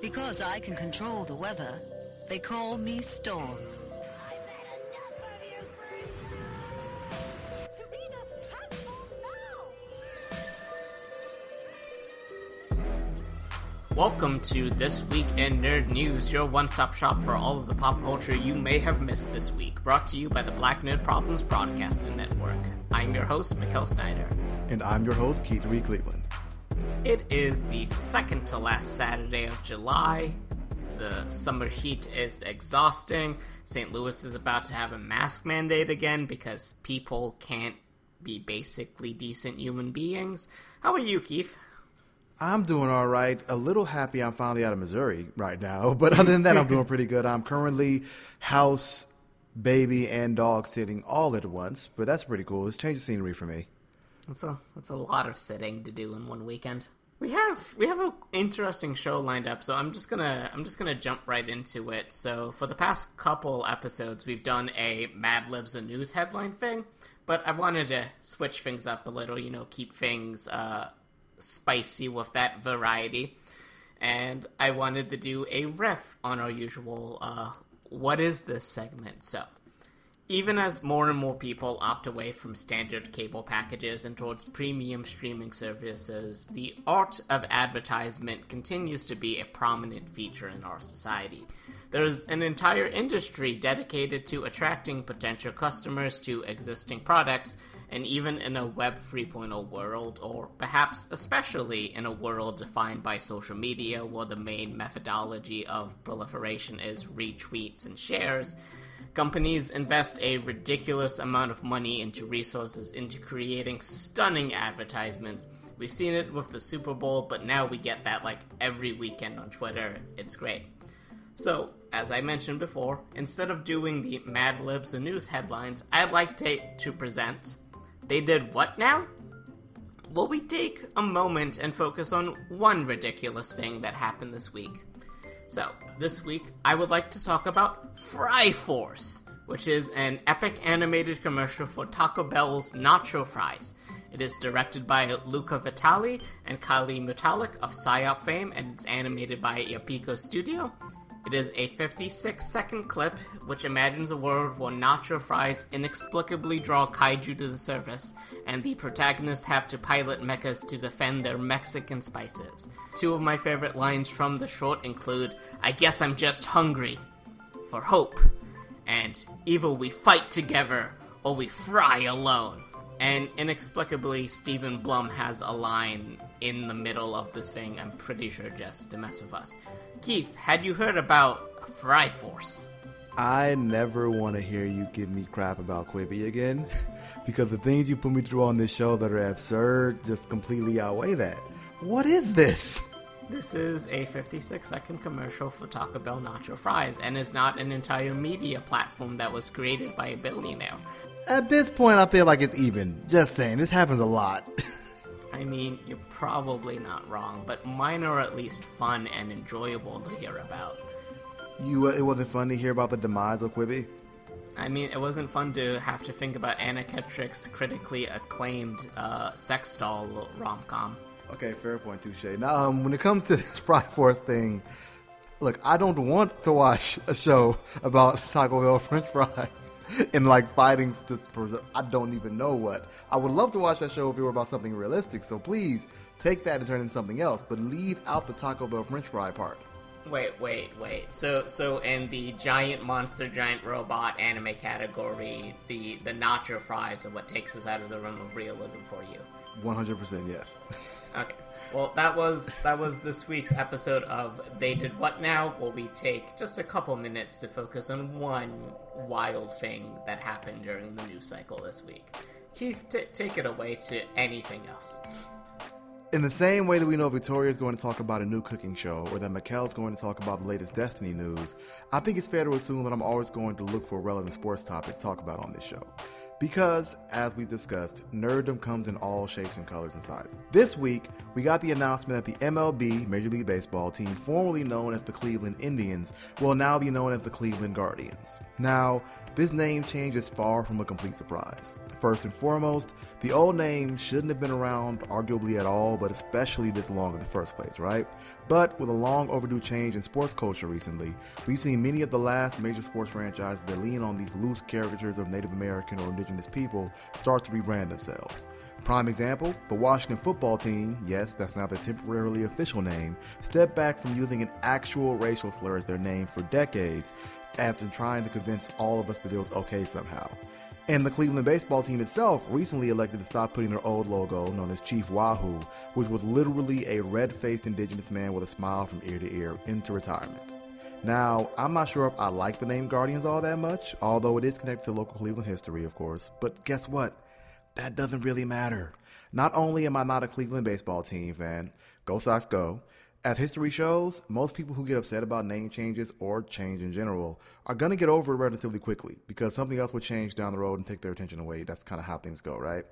Because I can control the weather, they call me Storm. I've had enough of your first. Serena, transform now! Welcome to This Week in Nerd News, your one stop shop for all of the pop culture you may have missed this week. Brought to you by the Black Nerd Problems Broadcasting Network. I'm your host, Mikkel Snyder. And I'm your host, Keith Reed Cleveland. It is the second to last Saturday of July. The summer heat is exhausting. St. Louis is about to have a mask mandate again because people can't be basically decent human beings. How are you, Keith? I'm doing all right. A little happy I'm finally out of Missouri right now, but other than that, I'm doing pretty good. I'm currently house, baby, and dog sitting all at once, but that's pretty cool. It's change of scenery for me. That's a that's a lot of sitting to do in one weekend. We have we have an interesting show lined up, so I'm just gonna I'm just gonna jump right into it. So for the past couple episodes, we've done a Mad Libs a news headline thing, but I wanted to switch things up a little. You know, keep things uh, spicy with that variety, and I wanted to do a riff on our usual uh, "What is this?" segment. So even as more and more people opt away from standard cable packages and towards premium streaming services, the art of advertisement continues to be a prominent feature in our society. There's an entire industry dedicated to attracting potential customers to existing products, and even in a Web 3.0 world, or perhaps especially in a world defined by social media where the main methodology of proliferation is retweets and shares, companies invest a ridiculous amount of money into resources into creating stunning advertisements. We've seen it with the Super Bowl, but now we get that like every weekend on Twitter. It's great. So, as I mentioned before, instead of doing the Mad Libs and news headlines, I'd like to, to present They Did What Now? Will we take a moment and focus on one ridiculous thing that happened this week? So, this week I would like to talk about Fry Force, which is an epic animated commercial for Taco Bell's nacho fries. It is directed by Luca Vitali and Kylie Mutalik of PsyOp fame, and it's animated by Yapico Studio. It is a 56 second clip which imagines a world where nacho fries inexplicably draw kaiju to the surface, and the protagonists have to pilot mechas to defend their Mexican spices. Two of my favorite lines from the short include I guess I'm just hungry for hope, and either we fight together or we fry alone. And inexplicably, Stephen Blum has a line in the middle of this thing, I'm pretty sure just to mess with us. Keith, had you heard about Fry Force? I never want to hear you give me crap about Quibi again, because the things you put me through on this show that are absurd just completely outweigh that. What is this? This is a 56 second commercial for Taco Bell Nacho Fries and is not an entire media platform that was created by a billionaire. At this point, I feel like it's even. Just saying, this happens a lot. I mean, you're probably not wrong, but mine are at least fun and enjoyable to hear about. you, uh, it wasn't fun to hear about the demise of Quibi. I mean, it wasn't fun to have to think about Anna Kendrick's critically acclaimed uh, sex doll rom com. Okay, fair point, touche. Now, um, when it comes to this Fry Force thing, look, I don't want to watch a show about Taco Bell French fries and like fighting this person. I don't even know what. I would love to watch that show if it were about something realistic. So please take that and turn it into something else, but leave out the Taco Bell French fry part. Wait, wait, wait. So, so in the giant monster, giant robot anime category, the the nacho fries are what takes us out of the realm of realism for you. 100% yes. Okay. Well, that was that was this week's episode of They Did What Now, where we take just a couple minutes to focus on one wild thing that happened during the news cycle this week. Keith, t- take it away to anything else. In the same way that we know Victoria's going to talk about a new cooking show, or that Mikkel's going to talk about the latest Destiny news, I think it's fair to assume that I'm always going to look for a relevant sports topic to talk about on this show. Because, as we've discussed, nerddom comes in all shapes and colors and sizes. This week, we got the announcement that the MLB, Major League Baseball team, formerly known as the Cleveland Indians, will now be known as the Cleveland Guardians. Now, this name change is far from a complete surprise. First and foremost, the old name shouldn't have been around arguably at all, but especially this long in the first place, right? But with a long overdue change in sports culture recently, we've seen many of the last major sports franchises that lean on these loose caricatures of Native American or indigenous people start to rebrand themselves. Prime example, the Washington football team, yes, that's now the temporarily official name, stepped back from using an actual racial slur as their name for decades after trying to convince all of us that it was okay somehow. And the Cleveland baseball team itself recently elected to stop putting their old logo, known as Chief Wahoo, which was literally a red faced indigenous man with a smile from ear to ear, into retirement. Now, I'm not sure if I like the name Guardians all that much, although it is connected to local Cleveland history, of course. But guess what? That doesn't really matter. Not only am I not a Cleveland baseball team fan, go Sox go, as history shows, most people who get upset about name changes or change in general are going to get over it relatively quickly because something else will change down the road and take their attention away. That's kind of how things go, right?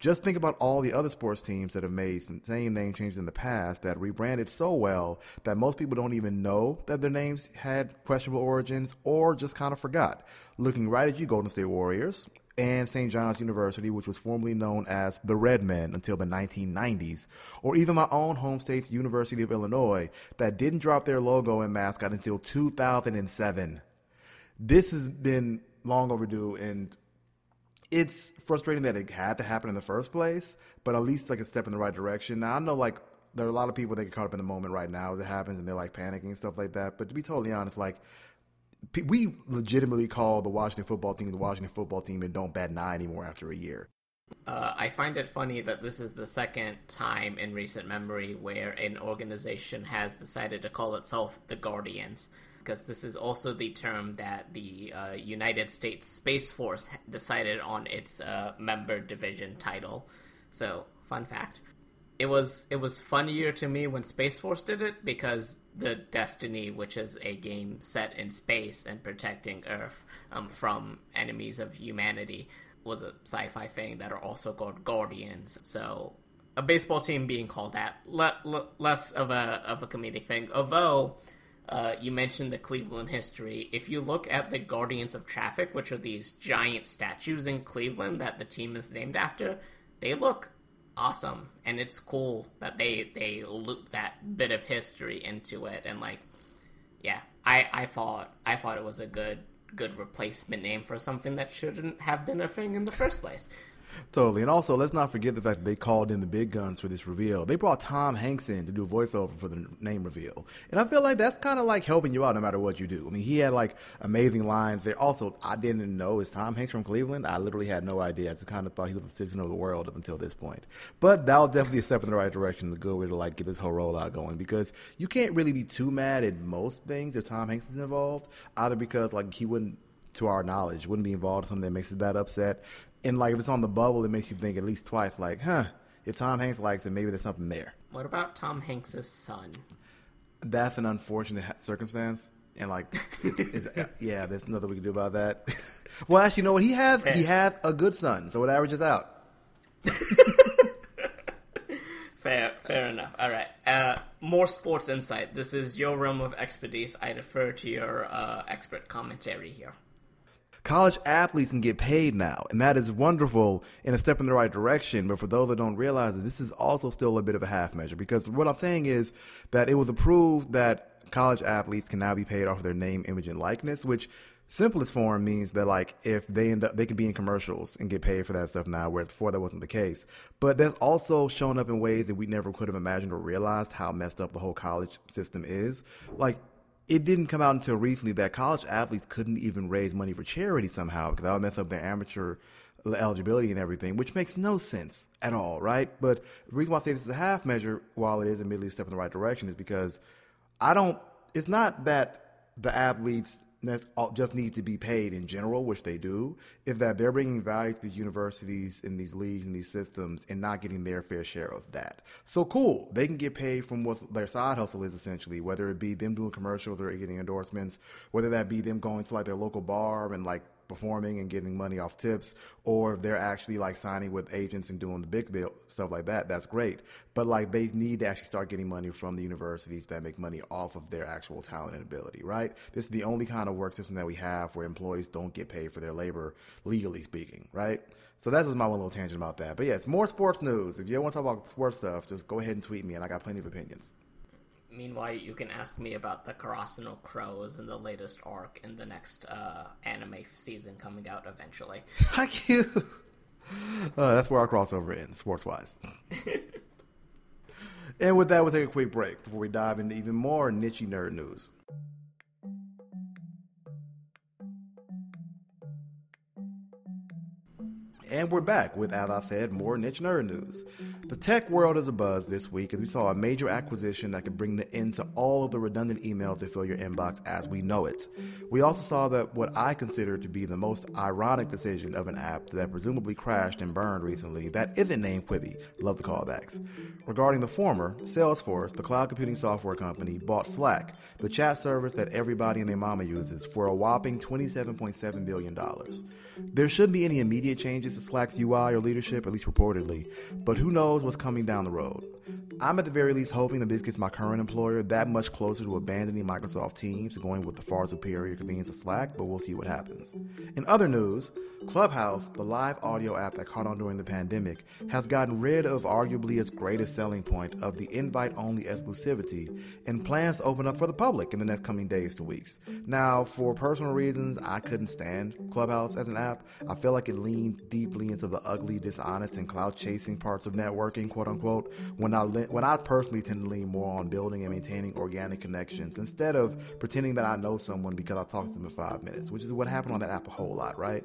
Just think about all the other sports teams that have made some same name changes in the past that rebranded so well that most people don't even know that their names had questionable origins or just kind of forgot. Looking right at you, Golden State Warriors, and St. John's University, which was formerly known as the Redmen until the 1990s, or even my own home state's University of Illinois, that didn't drop their logo and mascot until 2007. This has been long overdue, and it's frustrating that it had to happen in the first place, but at least like a step in the right direction. Now, I know like there are a lot of people that get caught up in the moment right now as it happens and they're like panicking and stuff like that, but to be totally honest, like, we legitimately call the Washington football team the Washington football team and don't bat an eye anymore after a year. Uh, I find it funny that this is the second time in recent memory where an organization has decided to call itself the Guardians, because this is also the term that the uh, United States Space Force decided on its uh, member division title. So, fun fact it was it was funnier to me when Space Force did it because the Destiny, which is a game set in space and protecting Earth um, from enemies of humanity, was a sci-fi thing that are also called Guardians. So a baseball team being called that le- le- less of a of a comedic thing. Although uh, you mentioned the Cleveland history, if you look at the Guardians of Traffic, which are these giant statues in Cleveland that the team is named after, they look awesome. And it's cool that they they loop that bit of history into it. And like yeah i i thought i thought it was a good good replacement name for something that shouldn't have been a thing in the first place Totally. And also, let's not forget the fact that they called in the big guns for this reveal. They brought Tom Hanks in to do a voiceover for the name reveal. And I feel like that's kind of like helping you out no matter what you do. I mean, he had like amazing lines there. Also, I didn't know is Tom Hanks from Cleveland. I literally had no idea. I just kind of thought he was a citizen of the world up until this point. But that was definitely a step in the right direction, a good way to like get this whole rollout going because you can't really be too mad at most things if Tom Hanks is involved, either because like he wouldn't to our knowledge, wouldn't be involved in something that makes us that upset and like if it's on the bubble, it makes you think at least twice. Like, huh? If Tom Hanks likes it, maybe there's something there. What about Tom Hanks' son? That's an unfortunate circumstance, and like, it's, it's, yeah, there's nothing we can do about that. well, actually, you know what? He has he has a good son, so it averages out. fair, fair enough. All right. Uh, more sports insight. This is your realm of expertise. I defer to your uh, expert commentary here college athletes can get paid now, and that is wonderful and a step in the right direction. But for those that don't realize it, this is also still a bit of a half measure because what I'm saying is that it was approved that college athletes can now be paid off of their name, image, and likeness, which simplest form means that like if they end up they can be in commercials and get paid for that stuff now whereas before that wasn't the case but that's also shown up in ways that we never could have imagined or realized how messed up the whole college system is like it didn't come out until recently that college athletes couldn't even raise money for charity somehow because that would mess up their amateur eligibility and everything, which makes no sense at all, right? But the reason why I say this is a half measure, while it is admittedly a step in the right direction, is because I don't. It's not that the athletes just need to be paid in general, which they do, is that they're bringing value to these universities and these leagues and these systems and not getting their fair share of that. So cool, they can get paid from what their side hustle is essentially, whether it be them doing commercials or getting endorsements, whether that be them going to like their local bar and like performing and getting money off tips, or if they're actually like signing with agents and doing the big bill stuff like that, that's great. But like they need to actually start getting money from the universities that make money off of their actual talent and ability, right? This is the only kind of work system that we have where employees don't get paid for their labor, legally speaking, right? So that's just my one little tangent about that. But yes, more sports news. If you want to talk about sports stuff, just go ahead and tweet me, and I got plenty of opinions. Meanwhile, you can ask me about the Karasuno Crows and the latest arc in the next uh, anime season coming out eventually. Thank you. Uh, that's where our crossover ends, sports wise. and with that, we'll take a quick break before we dive into even more niche nerd news. And we're back with, as I said, more niche nerd news. The tech world is abuzz this week as we saw a major acquisition that could bring the end to all of the redundant emails that fill your inbox as we know it. We also saw that what I consider to be the most ironic decision of an app that presumably crashed and burned recently that isn't named Quibi. Love the callbacks. Regarding the former, Salesforce, the cloud computing software company, bought Slack, the chat service that everybody and their mama uses, for a whopping $27.7 billion. There shouldn't be any immediate changes Slack's UI or leadership, at least reportedly, but who knows what's coming down the road. I'm at the very least hoping that this gets my current employer that much closer to abandoning Microsoft Teams and going with the far superior convenience of Slack, but we'll see what happens. In other news, Clubhouse, the live audio app that caught on during the pandemic, has gotten rid of arguably its greatest selling point of the invite only exclusivity and plans to open up for the public in the next coming days to weeks. Now, for personal reasons, I couldn't stand Clubhouse as an app. I feel like it leaned deeply into the ugly, dishonest, and clout chasing parts of networking, quote unquote, when I when I personally tend to lean more on building and maintaining organic connections instead of pretending that I know someone because I talked to them in five minutes, which is what happened on that app a whole lot, right?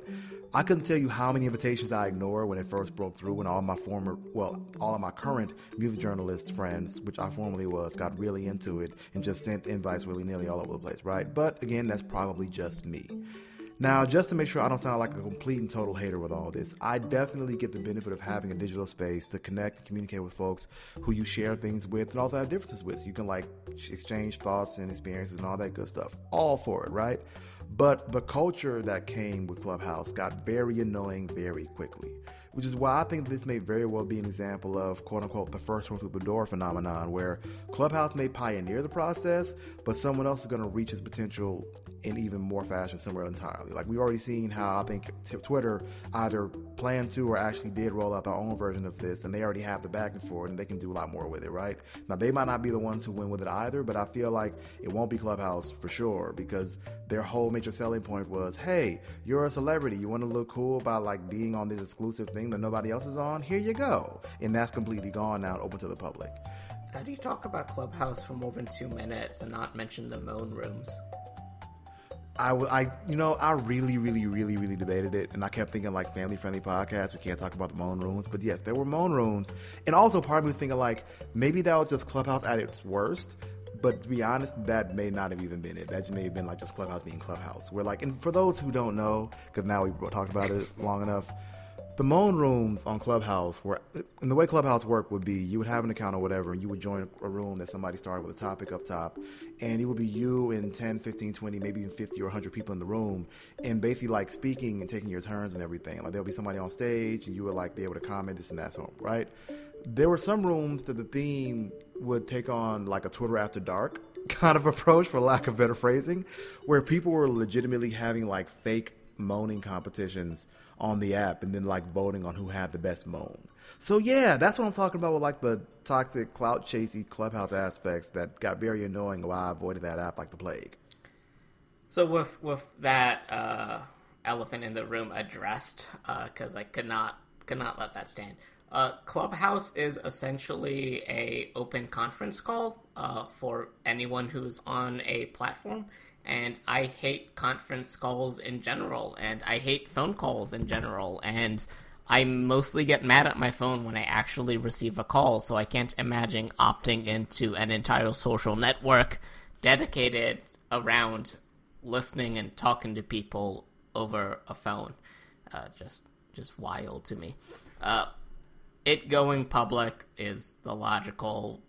I couldn't tell you how many invitations I ignored when it first broke through and all my former, well, all of my current music journalist friends, which I formerly was, got really into it and just sent invites willy nilly all over the place, right? But again, that's probably just me. Now, just to make sure I don't sound like a complete and total hater with all this, I definitely get the benefit of having a digital space to connect and communicate with folks who you share things with and also have differences with. So you can like exchange thoughts and experiences and all that good stuff. All for it, right? But the culture that came with Clubhouse got very annoying very quickly, which is why I think this may very well be an example of quote unquote the first one through the door phenomenon, where Clubhouse may pioneer the process, but someone else is going to reach its potential in even more fashion somewhere entirely. Like we've already seen how I think t- Twitter either planned to or actually did roll out their own version of this, and they already have the backing for it, and they can do a lot more with it, right? Now they might not be the ones who win with it either, but I feel like it won't be Clubhouse for sure because their whole major selling point was, hey, you're a celebrity, you want to look cool by like being on this exclusive thing that nobody else is on. Here you go, and that's completely gone now, open to the public. How do you talk about Clubhouse for more than two minutes and not mention the moan rooms? I, I, you know, I really, really, really, really debated it, and I kept thinking like family friendly podcast. We can't talk about the moan rooms, but yes, there were moan rooms, and also part of me was thinking like maybe that was just Clubhouse at its worst. But to be honest, that may not have even been it. That may have been like just Clubhouse being Clubhouse. We're like, and for those who don't know, because now we've talked about it long enough, the moan rooms on Clubhouse were, and the way Clubhouse worked would be you would have an account or whatever, and you would join a room that somebody started with a topic up top, and it would be you and 10, 15, 20, maybe even 50 or 100 people in the room, and basically like speaking and taking your turns and everything. Like there'll be somebody on stage, and you would like be able to comment this and that, so right? There were some rooms that the theme would take on like a Twitter after dark kind of approach, for lack of better phrasing, where people were legitimately having like fake moaning competitions on the app and then like voting on who had the best moan. So yeah, that's what I'm talking about with like the toxic clout chasey clubhouse aspects that got very annoying why I avoided that app like the plague. So with with that uh, elephant in the room addressed, because I could not could not let that stand. Uh, Clubhouse is essentially a open conference call uh, for anyone who's on a platform, and I hate conference calls in general, and I hate phone calls in general, and I mostly get mad at my phone when I actually receive a call, so I can't imagine opting into an entire social network dedicated around listening and talking to people over a phone. Uh, just, just wild to me. Uh, it going public is the logical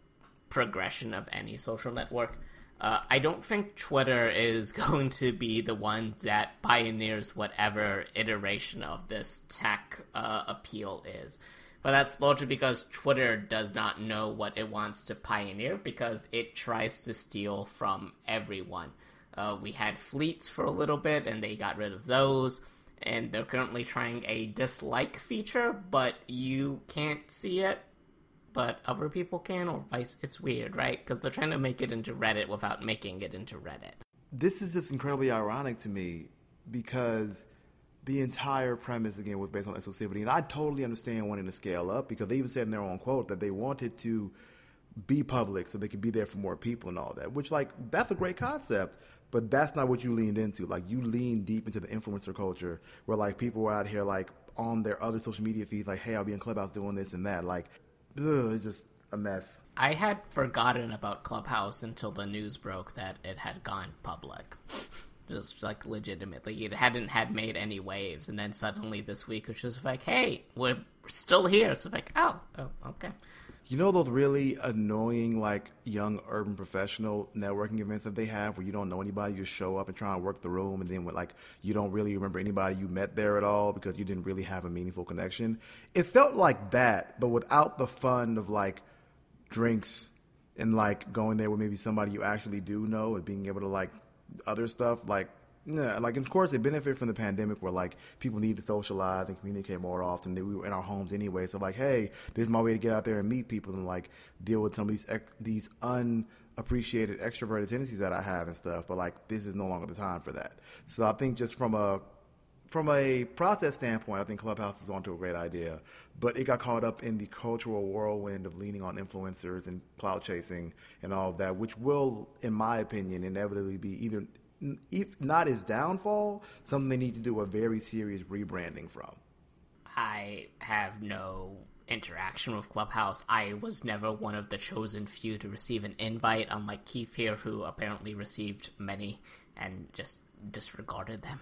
progression of any social network. Uh, I don't think Twitter is going to be the one that pioneers whatever iteration of this tech uh, appeal is. But that's largely because Twitter does not know what it wants to pioneer because it tries to steal from everyone. Uh, we had fleets for a little bit and they got rid of those. And they're currently trying a dislike feature, but you can't see it but other people can, or vice. It's weird, right? Because they're trying to make it into Reddit without making it into Reddit. This is just incredibly ironic to me because the entire premise again was based on exclusivity, and I totally understand wanting to scale up because they even said in their own quote that they wanted to be public so they could be there for more people and all that. Which, like, that's a great concept, but that's not what you leaned into. Like, you leaned deep into the influencer culture, where like people were out here like on their other social media feeds, like, "Hey, I'll be in Clubhouse doing this and that." Like, ugh, it's just a mess. I had forgotten about Clubhouse until the news broke that it had gone public. Just like legitimately, it hadn't had made any waves, and then suddenly this week it was just like, "Hey, we're still here." So like, oh, oh, okay. You know those really annoying, like young urban professional networking events that they have, where you don't know anybody, you just show up and try and work the room, and then with, like you don't really remember anybody you met there at all because you didn't really have a meaningful connection. It felt like that, but without the fun of like drinks and like going there with maybe somebody you actually do know and being able to like other stuff like yeah, like of course they benefit from the pandemic where like people need to socialize and communicate more often. We were in our homes anyway, so like, hey, this is my way to get out there and meet people and like deal with some of these ex- these unappreciated extroverted tendencies that I have and stuff. But like, this is no longer the time for that. So I think just from a from a process standpoint, I think Clubhouse is onto a great idea, but it got caught up in the cultural whirlwind of leaning on influencers and clout chasing and all of that, which will, in my opinion, inevitably be either if not his downfall, something they need to do a very serious rebranding from. I have no interaction with Clubhouse. I was never one of the chosen few to receive an invite, unlike Keith here, who apparently received many and just disregarded them.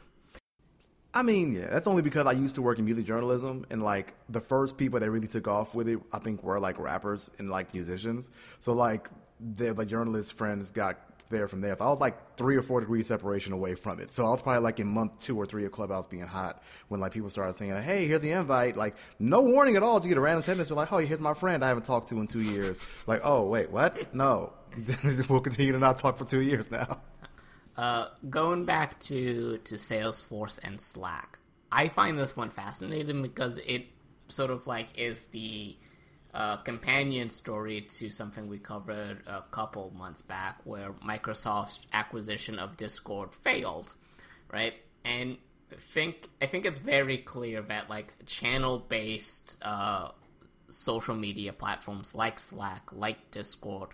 I mean, yeah, that's only because I used to work in music journalism, and like the first people that really took off with it, I think, were like rappers and like musicians. So like the like journalist friends got there from there. I was like three or four degrees separation away from it. So I was probably like in month two or three of Clubhouse being hot when like people started saying, "Hey, here's the invite." Like no warning at all. You get a random sentence. You're like, "Oh, here's my friend I haven't talked to in two years." Like, oh wait, what? No, we'll continue to not talk for two years now. Uh, going back to to Salesforce and Slack, I find this one fascinating because it sort of like is the uh, companion story to something we covered a couple months back, where Microsoft's acquisition of Discord failed, right? And think I think it's very clear that like channel based uh, social media platforms like Slack, like Discord,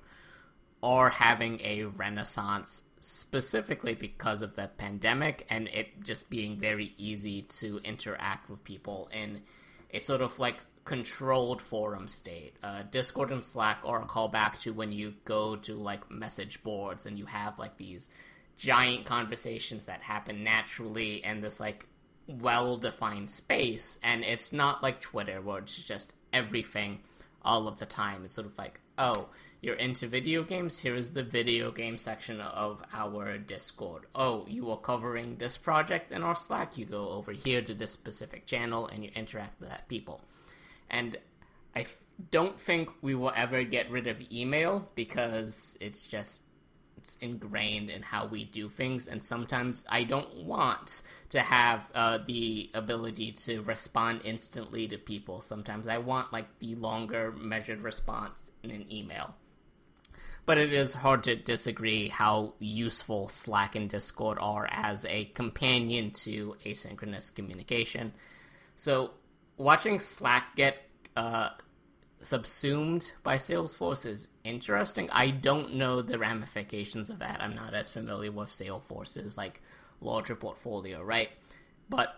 are having a renaissance specifically because of the pandemic and it just being very easy to interact with people in a sort of like controlled forum state. Uh, Discord and Slack are a callback to when you go to like message boards and you have like these giant conversations that happen naturally in this like well defined space. And it's not like Twitter where it's just everything all of the time. It's sort of like, oh, you're into video games? Here is the video game section of our Discord. Oh, you are covering this project in our Slack? You go over here to this specific channel and you interact with that people and I f- don't think we will ever get rid of email because it's just it's ingrained in how we do things. And sometimes i don't want to have uh, the ability to respond instantly to people. Sometimes i want like the longer measured response in an email. But it is hard to disagree how useful slack and discord are as a companion to asynchronous communication. So watching Slack get uh, subsumed by Salesforce is interesting. I don't know the ramifications of that. I'm not as familiar with Salesforce's like larger portfolio, right? But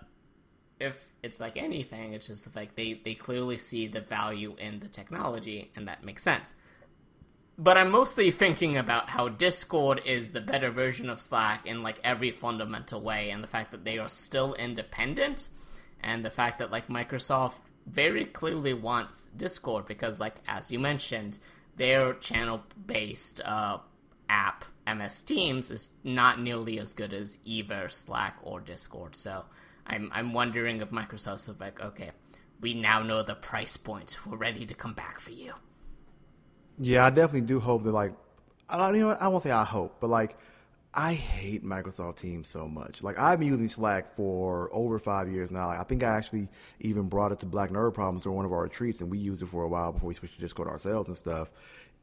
if it's like anything, it's just like they, they clearly see the value in the technology, and that makes sense. But I'm mostly thinking about how Discord is the better version of Slack in like every fundamental way, and the fact that they are still independent and the fact that like Microsoft very clearly wants Discord because like as you mentioned, their channel based uh, app, MS Teams, is not nearly as good as either Slack or Discord. So I'm I'm wondering if Microsoft's like, okay, we now know the price point. We're ready to come back for you. Yeah, I definitely do hope that like I don't you know I won't say I hope, but like I hate Microsoft Teams so much. Like I've been using Slack for over five years now. Like, I think I actually even brought it to Black Nerd Problems during one of our retreats, and we used it for a while before we switched to Discord ourselves and stuff.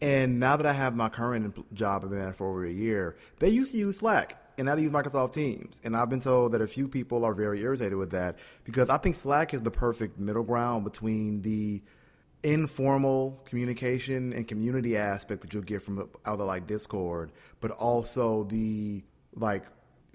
And now that I have my current job, I've been at for over a year. They used to use Slack, and now they use Microsoft Teams. And I've been told that a few people are very irritated with that because I think Slack is the perfect middle ground between the informal communication and community aspect that you'll get from other like Discord, but also the like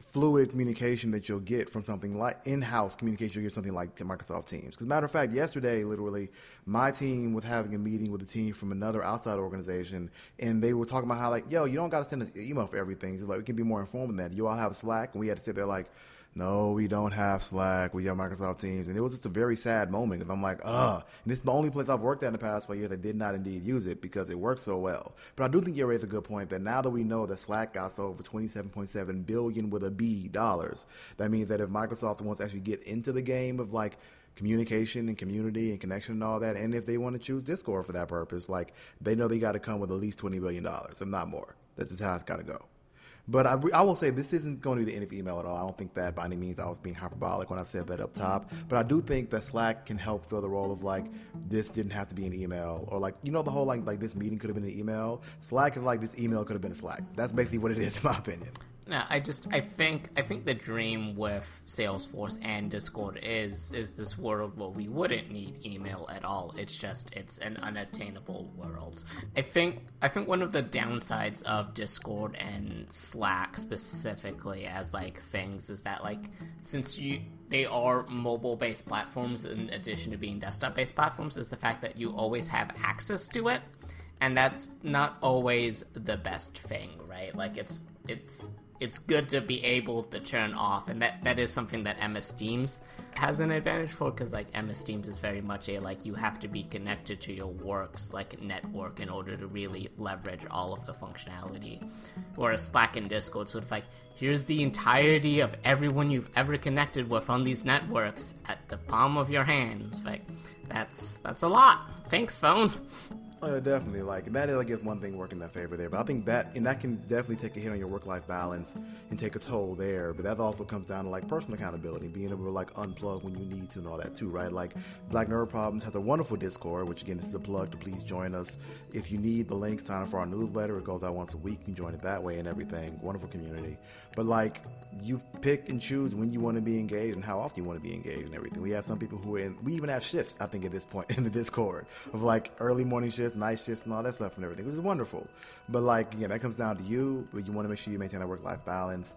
fluid communication that you'll get from something like in-house communication you'll get something like Microsoft Teams. Because matter of fact, yesterday, literally, my team was having a meeting with a team from another outside organization, and they were talking about how like, yo, you don't got to send us an email for everything. Just like we can be more informed than that. You all have Slack, and we had to sit there like no, we don't have Slack. We have Microsoft Teams. And it was just a very sad moment because I'm like, ugh. And is the only place I've worked at in the past four years that did not indeed use it because it works so well. But I do think you raised a good point that now that we know that Slack got sold for 27.7 billion with a B dollars, that means that if Microsoft wants to actually get into the game of like communication and community and connection and all that, and if they want to choose Discord for that purpose, like they know they got to come with at least $20 billion, if not more. That's just how it's got to go. But I, I, will say this isn't going to be the end of email at all. I don't think that by any means I was being hyperbolic when I said that up top. But I do think that Slack can help fill the role of like this didn't have to be an email or like you know the whole like like this meeting could have been an email. Slack is like this email could have been a Slack. That's basically what it is, in my opinion. No, I just I think I think the dream with Salesforce and Discord is is this world where we wouldn't need email at all. It's just it's an unattainable world. I think I think one of the downsides of Discord and Slack specifically as like things is that like since you they are mobile based platforms in addition to being desktop based platforms is the fact that you always have access to it and that's not always the best thing, right? Like it's it's it's good to be able to turn off, and that that is something that MS Teams has an advantage for because like MS Teams is very much a like you have to be connected to your works like network in order to really leverage all of the functionality. Whereas Slack and Discord sort of like here's the entirety of everyone you've ever connected with on these networks at the palm of your hands. Like that's that's a lot. Thanks, phone. Oh, definitely. Like that, I guess one thing working in that favor there. But I think that and that can definitely take a hit on your work-life balance and take a toll there. But that also comes down to like personal accountability, being able to like unplug when you need to and all that too, right? Like Black Nerd Problems has a wonderful Discord, which again, this is a plug to please join us. If you need the link, sign up for our newsletter. It goes out once a week. You can join it that way and everything. Wonderful community. But like you pick and choose when you want to be engaged and how often you want to be engaged and everything. We have some people who are in, we even have shifts, I think, at this point in the Discord of like early morning shifts, night shifts, and all that stuff and everything, which is wonderful. But like, again, that comes down to you, but you want to make sure you maintain a work life balance.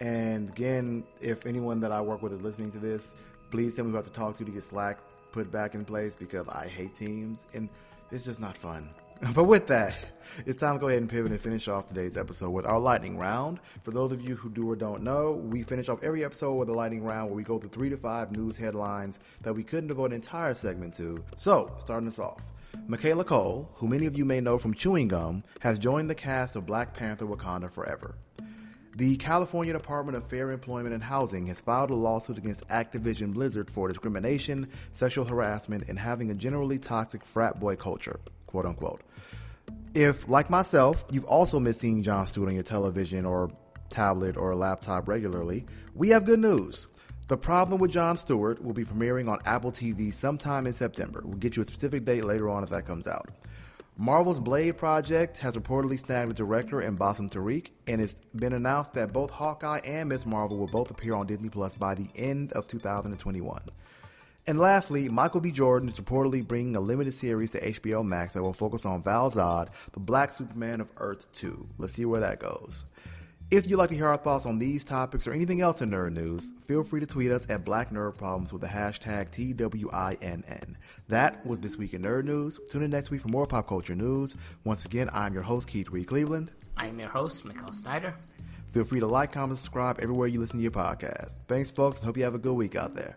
And again, if anyone that I work with is listening to this, please tell me about to talk to to get Slack put back in place because I hate Teams and it's just not fun. But with that, it's time to go ahead and pivot and finish off today's episode with our lightning round. For those of you who do or don't know, we finish off every episode with a lightning round where we go through three to five news headlines that we couldn't devote an entire segment to. So, starting us off. Michaela Coel, who many of you may know from Chewing Gum, has joined the cast of Black Panther Wakanda Forever. The California Department of Fair Employment and Housing has filed a lawsuit against Activision Blizzard for discrimination, sexual harassment, and having a generally toxic frat boy culture, quote unquote. If, like myself, you've also missed seeing Jon Stewart on your television or tablet or laptop regularly, we have good news. The Problem with Jon Stewart will be premiering on Apple TV sometime in September. We'll get you a specific date later on if that comes out. Marvel's Blade project has reportedly snagged the director and Bassam Tariq, and it's been announced that both Hawkeye and Miss Marvel will both appear on Disney Plus by the end of 2021. And lastly, Michael B. Jordan is reportedly bringing a limited series to HBO Max that will focus on Val Zod, the Black Superman of Earth 2. Let's see where that goes. If you'd like to hear our thoughts on these topics or anything else in nerd news, feel free to tweet us at Black Nerd Problems with the hashtag TWINN. That was This Week in Nerd News. Tune in next week for more pop culture news. Once again, I'm your host, Keith Reed Cleveland. I'm your host, Mikkel Snyder. Feel free to like, comment, subscribe everywhere you listen to your podcast. Thanks, folks, and hope you have a good week out there.